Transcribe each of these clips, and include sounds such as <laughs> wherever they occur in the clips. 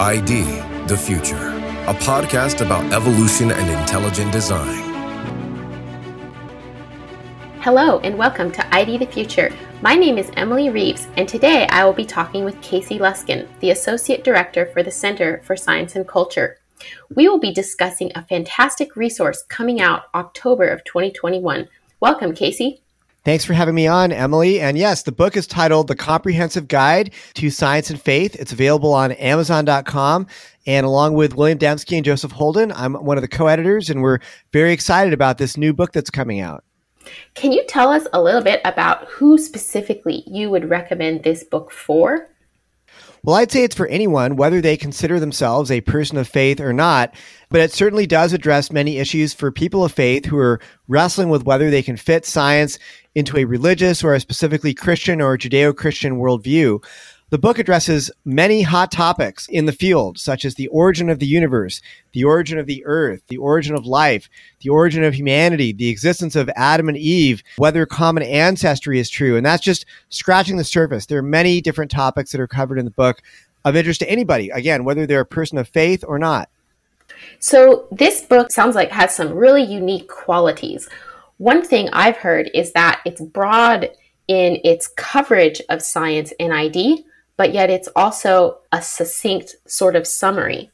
ID The Future, a podcast about evolution and intelligent design. Hello, and welcome to ID the Future. My name is Emily Reeves, and today I will be talking with Casey Luskin, the Associate Director for the Center for Science and Culture. We will be discussing a fantastic resource coming out October of 2021. Welcome, Casey. Thanks for having me on, Emily. And yes, the book is titled The Comprehensive Guide to Science and Faith. It's available on Amazon.com. And along with William Dembski and Joseph Holden, I'm one of the co editors, and we're very excited about this new book that's coming out. Can you tell us a little bit about who specifically you would recommend this book for? Well, I'd say it's for anyone, whether they consider themselves a person of faith or not, but it certainly does address many issues for people of faith who are wrestling with whether they can fit science into a religious or a specifically Christian or Judeo Christian worldview. The book addresses many hot topics in the field, such as the origin of the universe, the origin of the earth, the origin of life, the origin of humanity, the existence of Adam and Eve, whether common ancestry is true. And that's just scratching the surface. There are many different topics that are covered in the book of interest to anybody, again, whether they're a person of faith or not. So, this book sounds like has some really unique qualities. One thing I've heard is that it's broad in its coverage of science and ID, but yet it's also a succinct sort of summary.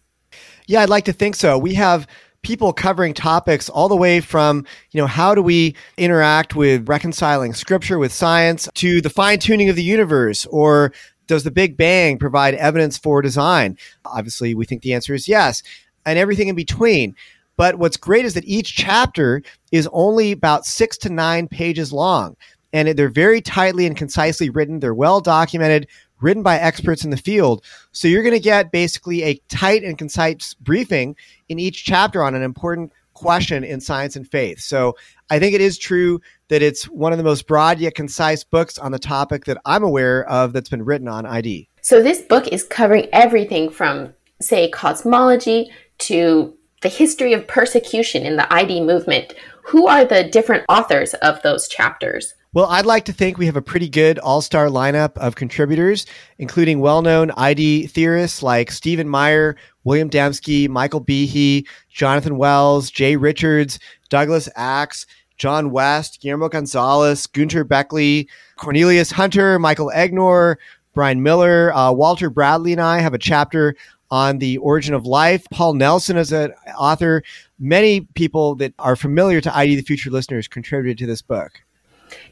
Yeah, I'd like to think so. We have people covering topics all the way from, you know, how do we interact with reconciling scripture with science to the fine tuning of the universe or does the Big Bang provide evidence for design? Obviously, we think the answer is yes, and everything in between. But what's great is that each chapter is only about six to nine pages long. And they're very tightly and concisely written. They're well documented, written by experts in the field. So you're going to get basically a tight and concise briefing in each chapter on an important question in science and faith. So I think it is true that it's one of the most broad yet concise books on the topic that I'm aware of that's been written on ID. So this book is covering everything from, say, cosmology to the history of persecution in the ID movement. Who are the different authors of those chapters? Well, I'd like to think we have a pretty good all star lineup of contributors, including well known ID theorists like Stephen Meyer, William Dembski, Michael Behe, Jonathan Wells, Jay Richards, Douglas Axe, John West, Guillermo Gonzalez, Gunter Bechly, Cornelius Hunter, Michael Egnor, Brian Miller, uh, Walter Bradley, and I have a chapter on the origin of life. Paul Nelson is an author. Many people that are familiar to ID the Future listeners contributed to this book.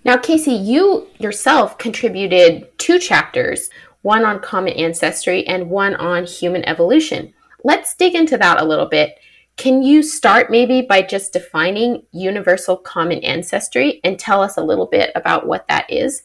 Now, Casey, you yourself contributed two chapters one on common ancestry and one on human evolution. Let's dig into that a little bit. Can you start maybe by just defining universal common ancestry and tell us a little bit about what that is?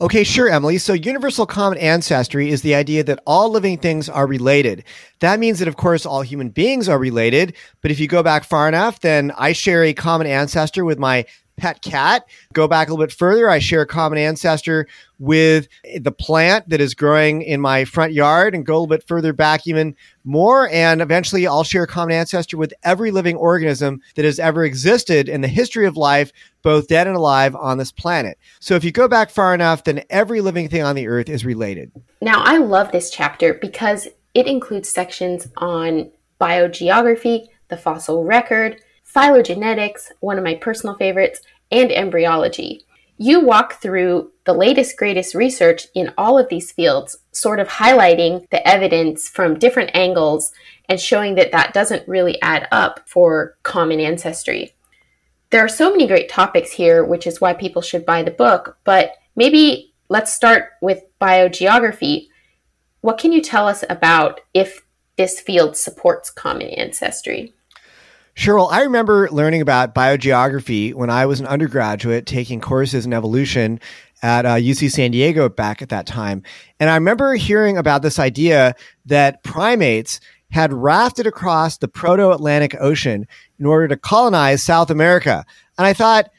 Okay, sure, Emily. So, universal common ancestry is the idea that all living things are related. That means that, of course, all human beings are related. But if you go back far enough, then I share a common ancestor with my pet cat. Go back a little bit further, I share a common ancestor with the plant that is growing in my front yard, and go a little bit further back even more. And eventually, I'll share a common ancestor with every living organism that has ever existed in the history of life, both dead and alive on this planet. So if you go back far enough, then every living thing on the earth is related. Now, I love this chapter because it includes sections on biogeography, the fossil record, phylogenetics, one of my personal favorites, and embryology. You walk through the latest, greatest research in all of these fields, sort of highlighting the evidence from different angles and showing that that doesn't really add up for common ancestry. There are so many great topics here, which is why people should buy the book, but maybe let's start with biogeography. What can you tell us about if this field supports common ancestry? Sure. Well, I remember learning about biogeography when I was an undergraduate taking courses in evolution at uh, UC San Diego back at that time. And I remember hearing about this idea that primates had rafted across the proto Atlantic Ocean in order to colonize South America. And I thought,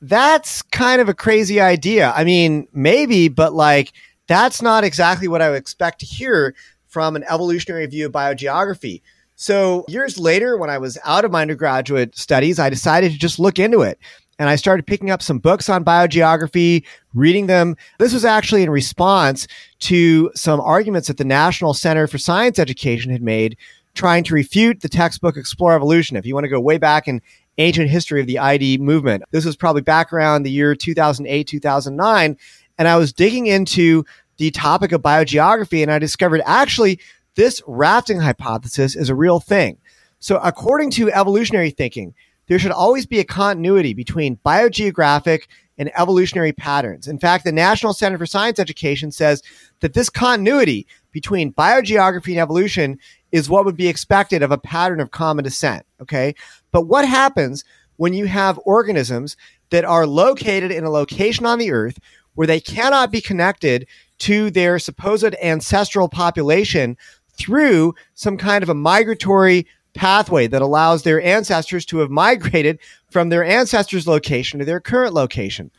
that's kind of a crazy idea. I mean, maybe, but like, that's not exactly what I would expect to hear from an evolutionary view of biogeography. So years later, when I was out of my undergraduate studies, I decided to just look into it. and I started picking up some books on biogeography, reading them. This was actually in response to some arguments that the National Center for Science Education had made trying to refute the textbook Explore Evolution. If you want to go way back in ancient history of the ID movement, this was probably back around the year 2008, 2009. And I was digging into the topic of biogeography and I discovered actually this rafting hypothesis is a real thing. So according to evolutionary thinking, there should always be a continuity between biogeographic and evolutionary patterns. In fact, the National Center for Science Education says that this continuity between biogeography and evolution is what would be expected of a pattern of common descent. Okay. But what happens when you have organisms that are located in a location on the earth where they cannot be connected to their supposed ancestral population through some kind of a migratory pathway that allows their ancestors to have migrated from their ancestors' location to their current location.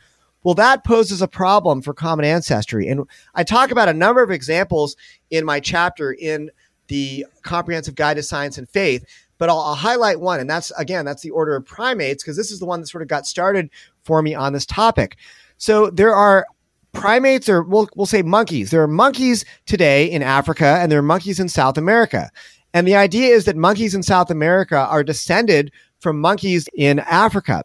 Well, that poses a problem for common ancestry. And I talk about a number of examples in my chapter in the Comprehensive Guide to Science and Faith, but I'll, I'll highlight one. And that's, again, that's the order of primates, because this is the one that sort of got started for me on this topic. So there are primates or we'll, we'll say monkeys. There are monkeys today in Africa and there are monkeys in South America. And the idea is that monkeys in South America are descended from monkeys in Africa.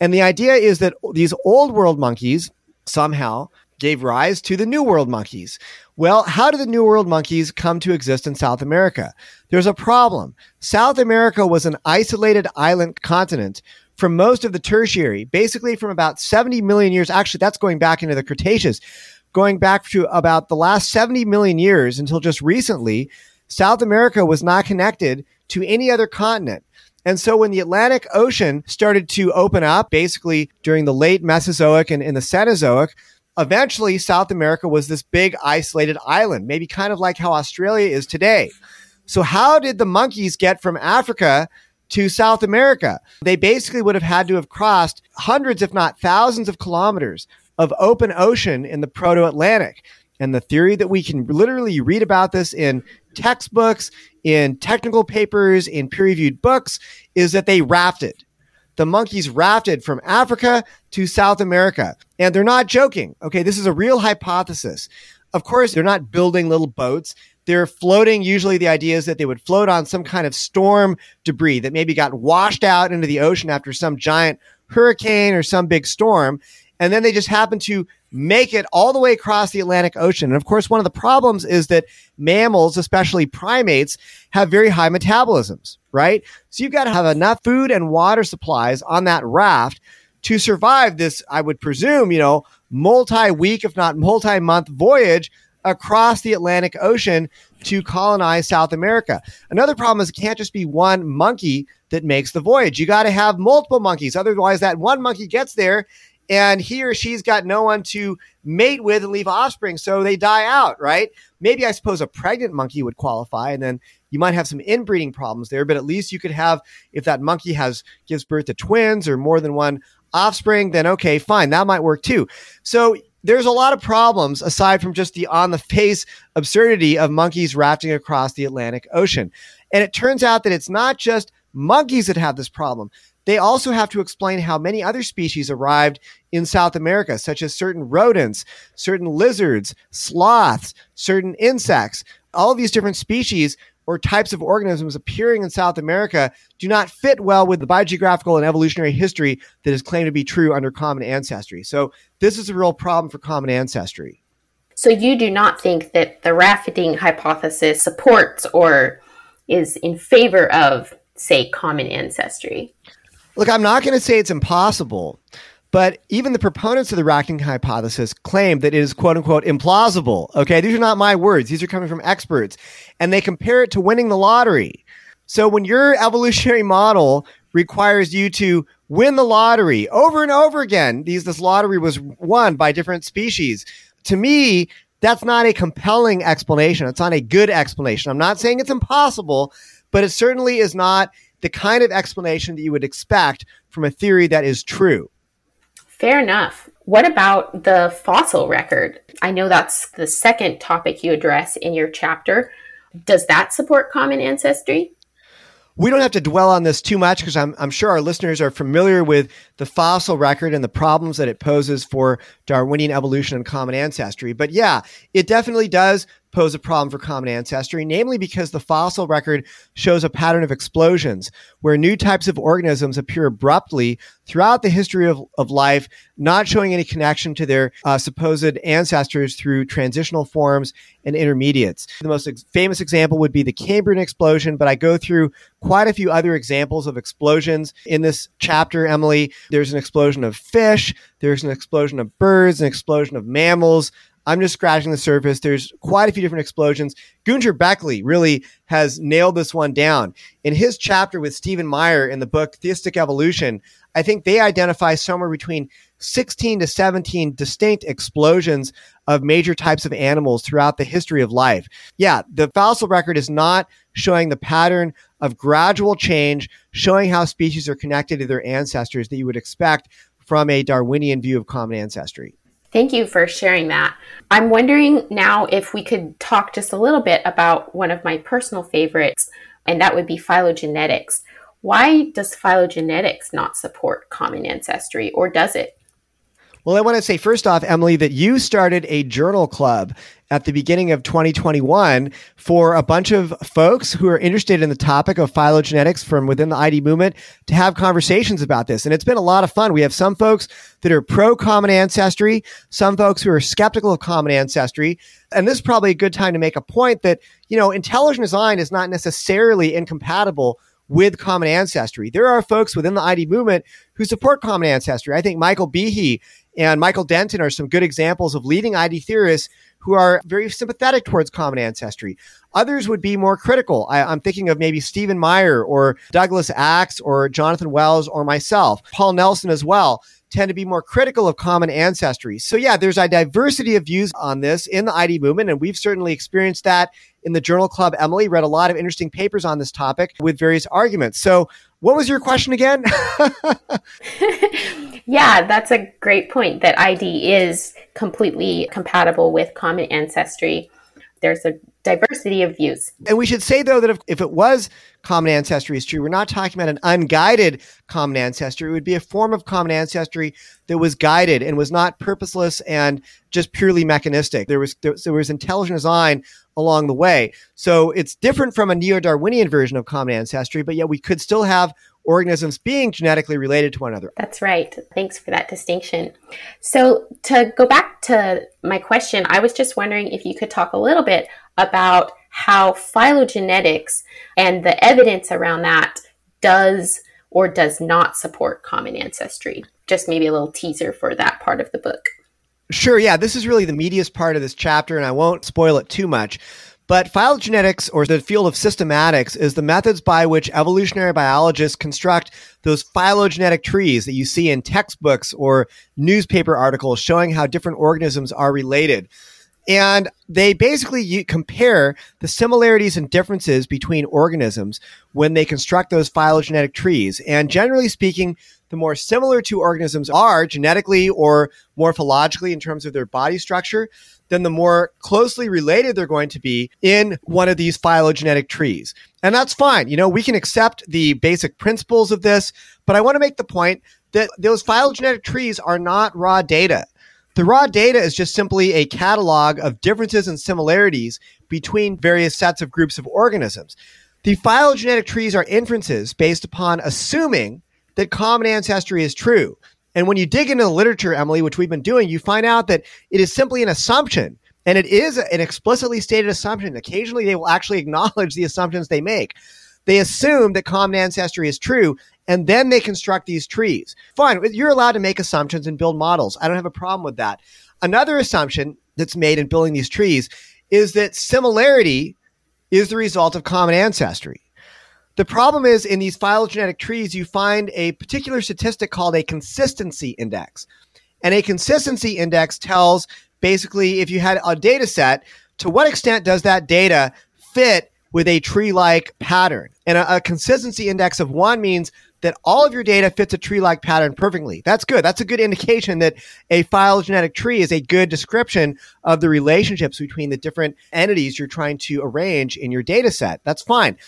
And the idea is that these old world monkeys somehow gave rise to the New World monkeys. Well, how did the New World monkeys come to exist in South America? There's a problem. South America was an isolated island continent from most of the tertiary, basically from about 70 million years. Actually, that's going back into the Cretaceous, going back to about the last 70 million years until just recently. South America was not connected to any other continent. And so when the Atlantic Ocean started to open up, basically during the late Mesozoic and in the Cenozoic, eventually South America was this big isolated island, maybe kind of like how Australia is today. So how did the monkeys get from Africa to South America? They basically would have had to have crossed hundreds, if not thousands of kilometers of open ocean in the proto Atlantic. And the theory that we can literally read about this in textbooks, in technical papers, in peer reviewed books is that they rafted. The monkeys rafted from Africa to South America. And they're not joking. Okay. This is a real hypothesis. Of course, they're not building little boats. They're floating. Usually the idea is that they would float on some kind of storm debris that maybe got washed out into the ocean after some giant hurricane or some big storm. And then they just happen to make it all the way across the Atlantic Ocean. And of course, one of the problems is that mammals, especially primates, have very high metabolisms, right? So you've got to have enough food and water supplies on that raft to survive this, I would presume, you know, multi week, if not multi month voyage across the Atlantic Ocean to colonize South America. Another problem is it can't just be one monkey that makes the voyage. You got to have multiple monkeys. Otherwise, that one monkey gets there and he or she's got no one to mate with and leave offspring, so they die out, right? Maybe I suppose a pregnant monkey would qualify, and then you might have some inbreeding problems there, but at least you could have if that monkey has gives birth to twins or more than one offspring, then okay, fine, that might work too. So there's a lot of problems aside from just the on the face absurdity of monkeys rafting across the Atlantic Ocean. And it turns out that it's not just monkeys that have this problem. They also have to explain how many other species arrived in South America, such as certain rodents, certain lizards, sloths, certain insects. All of these different species or types of organisms appearing in South America do not fit well with the biogeographical and evolutionary history that is claimed to be true under common ancestry. So, this is a real problem for common ancestry. So, you do not think that the rafting hypothesis supports or is in favor of, say, common ancestry? Look, I'm not going to say it's impossible, but even the proponents of the rafting hypothesis claim that it is quote unquote implausible. Okay. These are not my words. These are coming from experts and they compare it to winning the lottery. So when your evolutionary model requires you to win the lottery over and over again, these, this lottery was won by different species. To me, that's not a compelling explanation. It's not a good explanation. I'm not saying it's impossible, but it certainly is not the kind of explanation that you would expect from a theory that is true. Fair enough. What about the fossil record? I know that's the second topic you address in your chapter. Does that support common ancestry? we don't have to dwell on this too much because I'm, I'm sure our listeners are familiar with the fossil record and the problems that it poses for Darwinian evolution and common ancestry. But yeah, it definitely does pose a problem for common ancestry, namely because the fossil record shows a pattern of explosions where new types of organisms appear abruptly throughout the history of, of life, not showing any connection to their uh, supposed ancestors through transitional forms and intermediates. The most ex- famous example would be the Cambrian explosion, but I go through quite a few other examples of explosions in this chapter, Emily. There's an explosion of fish, there's an explosion of birds, an explosion of mammals, I'm just scratching the surface. There's quite a few different explosions. Gunter Bechly really has nailed this one down. In his chapter with Stephen Meyer in the book Theistic Evolution, I think they identify somewhere between 16 to 17 distinct explosions of major types of animals throughout the history of life. Yeah, the fossil record is not showing the pattern of gradual change, showing how species are connected to their ancestors that you would expect from a Darwinian view of common ancestry. Thank you for sharing that. I'm wondering now if we could talk just a little bit about one of my personal favorites, and that would be phylogenetics. Why does phylogenetics not support common ancestry, or does it? Well, I want to say first off, Emily, that you started a journal club at the beginning of 2021 for a bunch of folks who are interested in the topic of phylogenetics from within the ID movement to have conversations about this. And it's been a lot of fun. We have some folks that are pro common ancestry, some folks who are skeptical of common ancestry. And this is probably a good time to make a point that, you know, intelligent design is not necessarily incompatible with common ancestry. There are folks within the ID movement who support common ancestry. I think Michael Behe and Michael Denton are some good examples of leading ID theorists who are very sympathetic towards common ancestry. Others would be more critical. I, am thinking of maybe Stephen Meyer or Douglas Axe or Jonathan Wells or myself, Paul Nelson as well tend to be more critical of common ancestry. So yeah, there's a diversity of views on this in the ID movement, and we've certainly experienced that in the Journal Club. Emily read a lot of interesting papers on this topic with various arguments. So what was your question again? <laughs> <laughs> yeah, that's a great point that ID is completely compatible with common ancestry. There's a diversity of views. And we should say, though, that if, if it was common ancestry is true, we're not talking about an unguided common ancestry. It would be a form of common ancestry that was guided and was not purposeless and just purely mechanistic. There was there, there was intelligent design along the way. So it's different from a neo-Darwinian version of common ancestry, but yet we could still have organisms being genetically related to one another. That's right. Thanks for that distinction. So, to go back to my question, I was just wondering if you could talk a little bit about how phylogenetics and the evidence around that does or does not support common ancestry. Just maybe a little teaser for that part of the book. Sure, yeah, this is really the meatiest part of this chapter, and I won't spoil it too much. But phylogenetics, or the field of systematics, is the methods by which evolutionary biologists construct those phylogenetic trees that you see in textbooks or newspaper articles showing how different organisms are related. And they basically compare the similarities and differences between organisms when they construct those phylogenetic trees. And generally speaking, the more similar two organisms are genetically or morphologically in terms of their body structure, then the more closely related they're going to be in one of these phylogenetic trees. And that's fine. You know, we can accept the basic principles of this, but I want to make the point that those phylogenetic trees are not raw data. The raw data is just simply a catalog of differences and similarities between various sets of groups of organisms. The phylogenetic trees are inferences based upon assuming that common ancestry is true. And when you dig into the literature, Emily, which we've been doing, you find out that it is simply an assumption. And it is an explicitly stated assumption. Occasionally, they will actually <laughs> acknowledge the assumptions they make. They assume that common ancestry is true, and then they construct these trees. Fine, you're allowed to make assumptions and build models. I don't have a problem with that. Another assumption that's made in building these trees is that similarity is the result of common ancestry. The problem is in these phylogenetic trees, you find a particular statistic called a consistency index. And a consistency index tells basically if you had a data set, to what extent does that data fit with a tree like pattern? And a, a, consistency index of one means that all of your data fits a tree like pattern perfectly. That's good. That's a good indication that a phylogenetic tree is a good description of the relationships between the different entities you're trying to arrange in your data set. That's fine.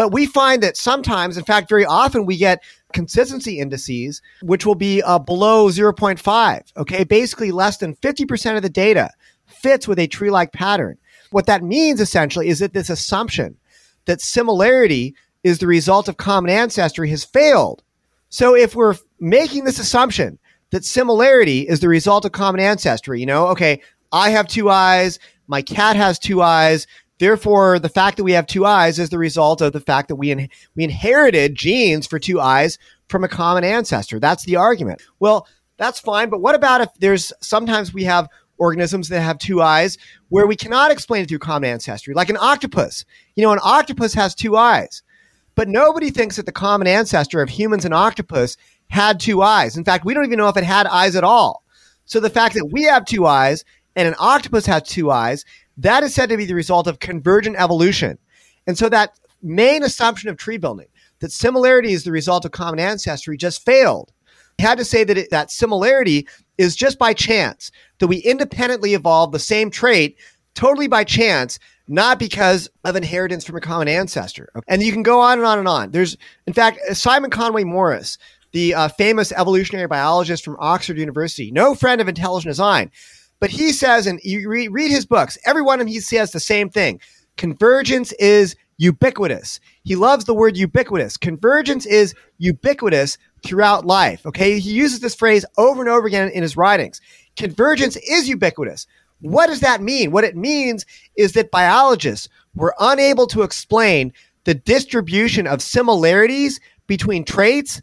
But we find that sometimes, in fact, very often, we get consistency indices, which will be uh, below 0.5. Okay. Basically, less than 50% of the data fits with a tree like pattern. What that means essentially is that this assumption that similarity is the result of common ancestry has failed. So if we're making this assumption that similarity is the result of common ancestry, you know, okay, I have two eyes, my cat has two eyes, Therefore, the fact that we have two eyes is the result of the fact that we, in, we inherited genes for two eyes from a common ancestor. That's the argument. Well, that's fine. But what about if there's sometimes we have organisms that have two eyes where we cannot explain it through common ancestry, like an octopus? You know, an octopus has two eyes, but nobody thinks that the common ancestor of humans and octopus had two eyes. In fact, we don't even know if it had eyes at all. So the fact that we have two eyes and an octopus has two eyes that is said to be the result of convergent evolution. And so that main assumption of tree building, that similarity is the result of common ancestry, just failed. Had to say that it, that similarity is just by chance, that we independently evolved the same trait totally by chance, not because of inheritance from a common ancestor. And you can go on and on and on. There's, in fact, Simon Conway Morris, the uh, famous evolutionary biologist from Oxford University, no friend of intelligent design, but he says, and you read, read his books, every one of them he says the same thing. Convergence is ubiquitous. He loves the word ubiquitous. Convergence is ubiquitous throughout life. Okay. He uses this phrase over and over again in his writings. Convergence is ubiquitous. What does that mean? What it means is that biologists were unable to explain the distribution of similarities between traits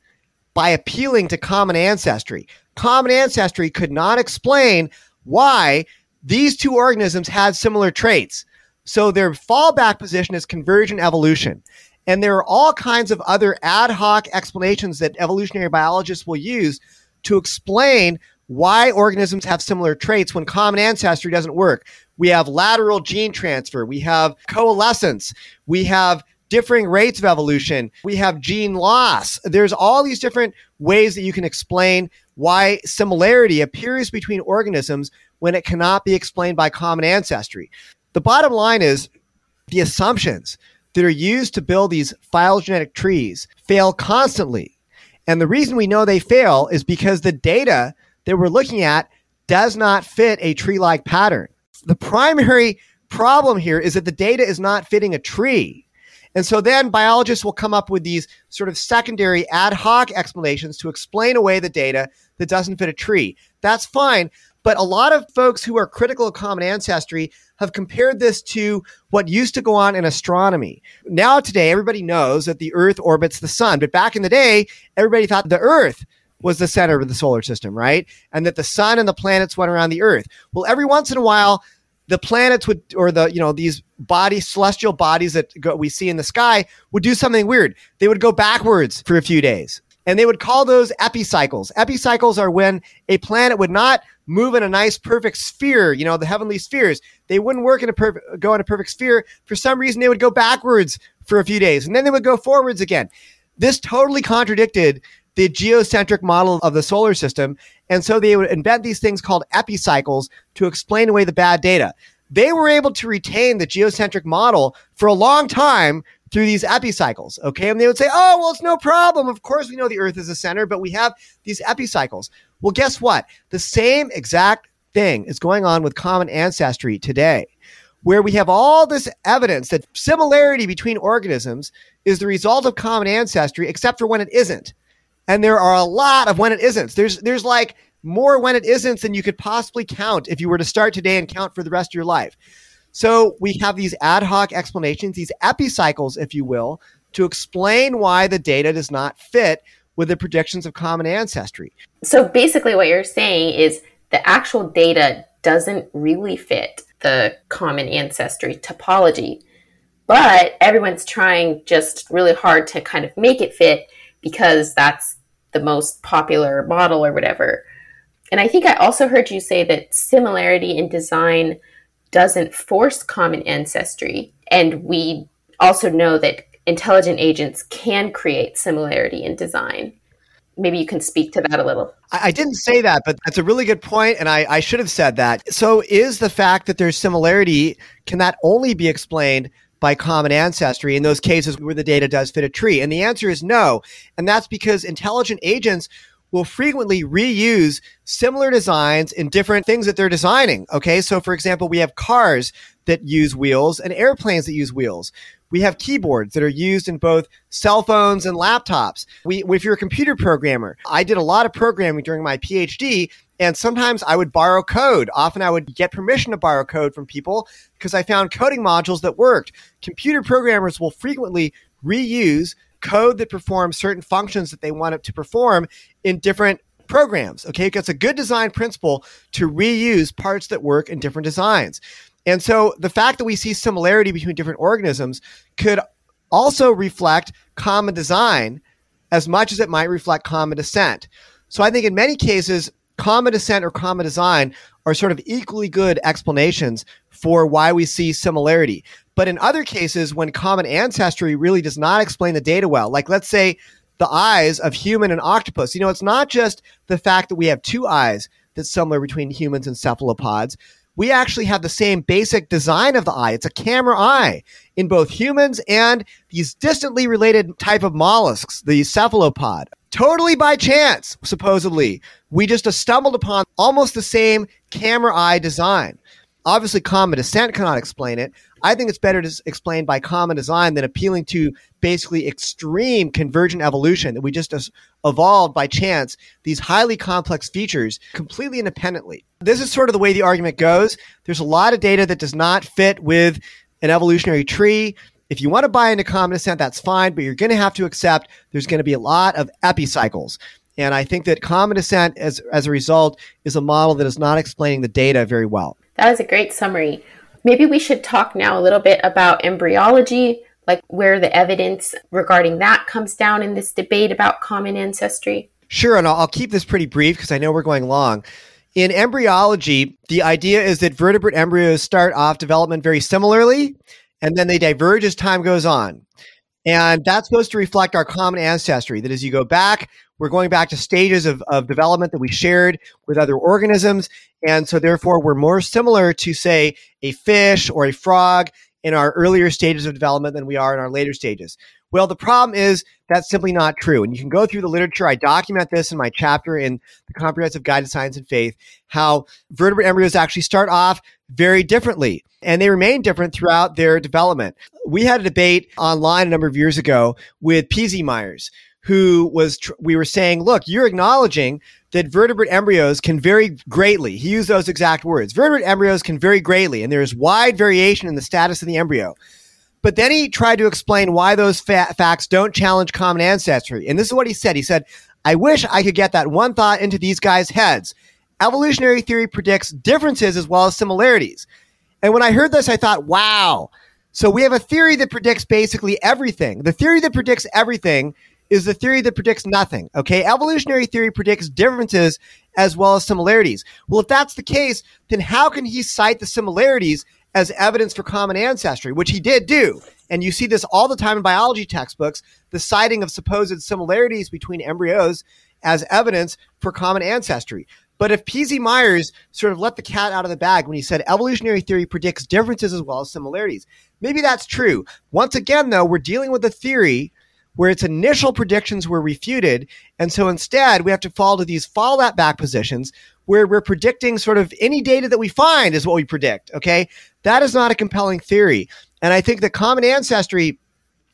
by appealing to common ancestry. Common ancestry could not explain why these two organisms had similar traits. So their fallback position is convergent evolution. And there are all kinds of other ad hoc explanations that evolutionary biologists will use to explain why organisms have similar traits when common ancestry doesn't work. We have lateral gene transfer, we have coalescence, we have differing rates of evolution, we have gene loss. There's all these different ways that you can explain why similarity appears between organisms when it cannot be explained by common ancestry. The bottom line is the assumptions that are used to build these phylogenetic trees fail constantly. And the reason we know they fail is because the data that we're looking at does not fit a tree like pattern. The primary problem here is that the data is not fitting a tree. And so then biologists will come up with these sort of secondary ad hoc explanations to explain away the data that doesn't fit a tree. That's fine. But a lot of folks who are critical of common ancestry have compared this to what used to go on in astronomy. Now, today, everybody knows that the Earth orbits the sun. But back in the day, everybody thought the Earth was the center of the solar system, right? And that the sun and the planets went around the Earth. Well, every once in a while, the planets would or the you know these bodies celestial bodies that go, we see in the sky would do something weird. They would go backwards for a few days. And they would call those epicycles. Epicycles are when a planet would not move in a nice perfect sphere you know the heavenly spheres. They wouldn't work in a perfect go in a perfect sphere. For some reason they would go backwards for a few days. And then they would go forwards again. This totally contradicted the geocentric model of the solar system. And so they would invent these things called epicycles to explain away the bad data. They were able to retain the geocentric model for a long time through these epicycles. Okay. And they would say, oh, well, it's no problem. Of course, we know the Earth is the center, but we have these epicycles. Well, guess what? The same exact thing is going on with common ancestry today, where we have all this evidence that similarity between organisms is the result of common ancestry, except for when it isn't and there are a lot of when it isn't. There's there's like more when it isn't than you could possibly count if you were to start today and count for the rest of your life. So we have these ad hoc explanations, these epicycles, if you will, to explain why the data does not fit with the predictions of common ancestry. So basically, what you're saying is the actual data doesn't really fit the common ancestry topology, but everyone's trying just really hard to kind of make it fit because that's the most popular model or whatever. And I think I also heard you say that similarity in design doesn't force common ancestry. And we also know that intelligent agents can create similarity in design. Maybe you can speak to that a little. I didn't say that, but that's a really good point, and I, I should have said that. So, is the fact that there's similarity can that only be explained by common ancestry in those cases where the data does fit a tree? And the answer is no. And that's because intelligent agents will frequently reuse similar designs in different things that they're designing. Okay. So for example, we have cars that use wheels and airplanes that use wheels. We have keyboards that are used in both cell phones and laptops. We, if you're a computer programmer, I did a lot of programming during my PhD and sometimes I would borrow code. Often I would get permission to borrow code from people because I found coding modules that worked. Computer programmers will frequently reuse code that performs certain functions that they want it to perform in different programs. Okay, it's a good design principle to reuse parts that work in different designs. And so the fact that we see similarity between different organisms could also reflect common design as much as it might reflect common descent. So I think in many cases, common descent or common design are sort of equally good explanations for why we see similarity. But in other cases, when common ancestry really does not explain the data well, like let's say the eyes of human and octopus, you know, it's not just the fact that we have two eyes that's similar between humans and cephalopods. We actually have the same basic design of the eye. It's a camera eye in both humans and these distantly related type of mollusks, the cephalopod totally by chance, supposedly, we just stumbled upon almost the same camera eye design. Obviously, common descent cannot explain it. I think it's better to explain by common design than appealing to basically extreme convergent evolution that we just evolved by chance these highly complex features completely independently. This is sort of the way the argument goes. There's a lot of data that does not fit with an evolutionary tree. If you want to buy into common descent, that's fine, but you're going to have to accept there's going to be a lot of epicycles. And I think that common descent, as, as a result, is a model that is not explaining the data very well. That was a great summary. Maybe we should talk now a little bit about embryology, like where the evidence regarding that comes down in this debate about common ancestry. Sure, and I'll, keep this pretty brief because I know we're going long. In embryology, the idea is that vertebrate embryos start off development very similarly, and then they diverge as time goes on. And that's supposed to reflect our common ancestry. That as you go back, we're going back to stages of, of development that we shared with other organisms. And so, therefore, we're more similar to, say, a fish or a frog in our earlier stages of development than we are in our later stages. Well, the problem is that's simply not true. And you can go through the literature. I document this in my chapter in the Comprehensive Guide to Science and Faith, how vertebrate embryos actually start off very differently and they remain different throughout their development. We had a debate online a number of years ago with P.Z. Myers, who was, tr- we were saying, look, you're acknowledging that vertebrate embryos can vary greatly. He used those exact words. Vertebrate embryos can vary greatly, and there is wide variation in the status of the embryo. But then he tried to explain why those fa- facts don't challenge common ancestry. And this is what he said. He said, I wish I could get that one thought into these guys' heads. Evolutionary theory predicts differences as well as similarities. And when I heard this, I thought, wow. So we have a theory that predicts basically everything. The theory that predicts everything is the theory that predicts nothing. Okay. Evolutionary theory predicts differences as well as similarities. Well, if that's the case, then how can he cite the similarities as evidence for common ancestry, which he did do? And you see this all the time in biology textbooks, the citing of supposed similarities between embryos as evidence for common ancestry. But if P.Z. Myers sort of let the cat out of the bag when he said evolutionary theory predicts differences as well as similarities, maybe that's true. Once again, though, we're dealing with a theory where its initial predictions were refuted. And so instead, we have to fall to these fall that back positions where we're predicting sort of any data that we find is what we predict. Okay. That is not a compelling theory. And I think the common ancestry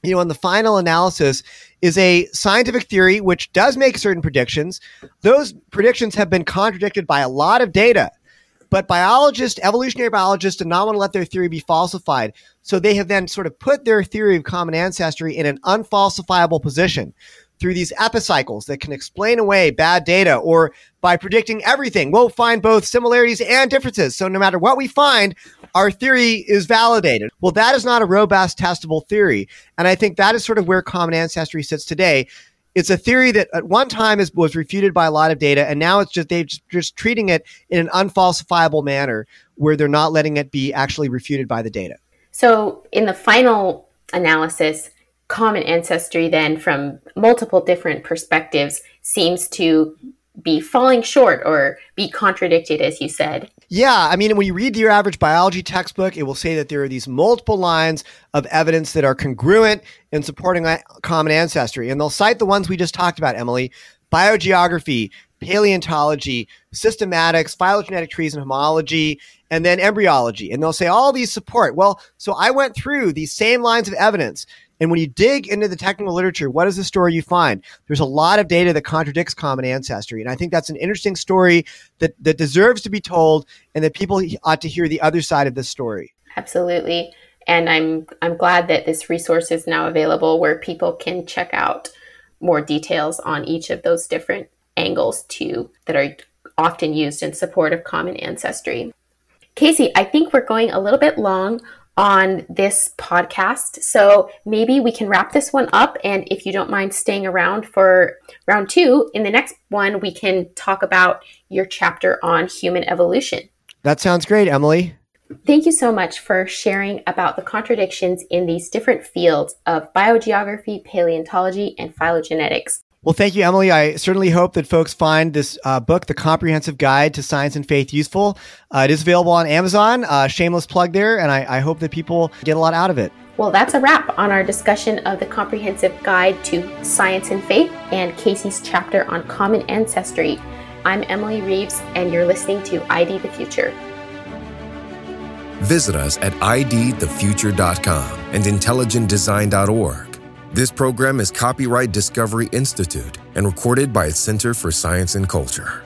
you know, in the final analysis is a scientific theory which does make certain predictions. Those predictions have been contradicted by a lot of data. But biologists, evolutionary biologists, do not want to let their theory be falsified. So they have then sort of put their theory of common ancestry in an unfalsifiable position through these epicycles that can explain away bad data or by predicting everything. We'll find both similarities and differences. So no matter what we find, our theory is validated. Well, that is not a robust testable theory. And I think that is sort of where common ancestry sits today. It's a theory that at one time is, was refuted by a lot of data, and now it's just they're just, just treating it in an unfalsifiable manner where they're not letting it be actually refuted by the data. So, in the final analysis, common ancestry then from multiple different perspectives seems to be falling short or be contradicted, as you said. Yeah, I mean, when you read your average biology textbook, it will say that there are these multiple lines of evidence that are congruent in supporting common ancestry. And they'll cite the ones we just talked about, Emily biogeography, paleontology, systematics, phylogenetic trees and homology, and then embryology. And they'll say all these support. Well, so I went through these same lines of evidence and when you dig into the technical literature, what is the story you find? There's a lot of data that contradicts common ancestry. And I think that's an interesting story that, that deserves to be told and that people ought to hear the other side of this story. Absolutely. And I'm I'm glad that this resource is now available where people can check out more details on each of those different angles too that are often used in support of common ancestry. Casey, I think we're going a little bit long on this podcast. So maybe we can wrap this one up. And if you don't mind staying around for round two, in the next one, we can talk about your chapter on human evolution. That sounds great, Emily. Thank you so much for sharing about the contradictions in these different fields of biogeography, paleontology, and phylogenetics. Well, thank you, Emily. I certainly hope that folks find this uh, book, The Comprehensive Guide to Science and Faith, useful. Uh, it is available on Amazon. Uh, shameless plug there, and I, I hope that people get a lot out of it. Well, that's a wrap on our discussion of the Comprehensive Guide to Science and Faith and Casey's chapter on common ancestry. I'm Emily Reeves, and you're listening to ID the Future. Visit us at idthefuture.com and intelligentdesign.org. This program is copyright Discovery Institute and recorded by its Center for Science and Culture.